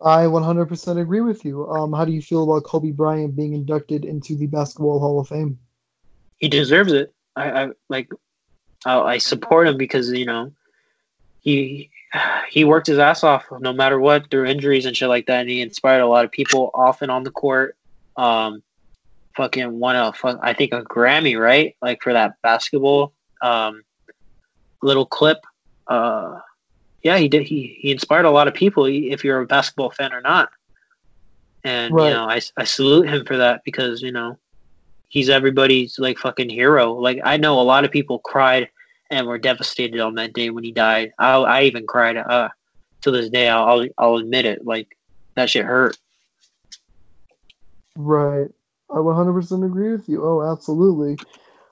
I 100% agree with you. Um, how do you feel about Kobe Bryant being inducted into the Basketball Hall of Fame? He deserves it. I, I like. I, I support him because you know he he worked his ass off no matter what through injuries and shit like that, and he inspired a lot of people off and on the court. Um, fucking won a fuck, I think a Grammy, right? Like for that basketball um little clip. Uh, yeah, he did. He he inspired a lot of people. If you're a basketball fan or not, and right. you know, I I salute him for that because you know he's everybody's like fucking hero. Like I know a lot of people cried and were devastated on that day when he died. I I even cried. Uh, to this day, I'll I'll admit it. Like that shit hurt. Right. I 100% agree with you. Oh, absolutely.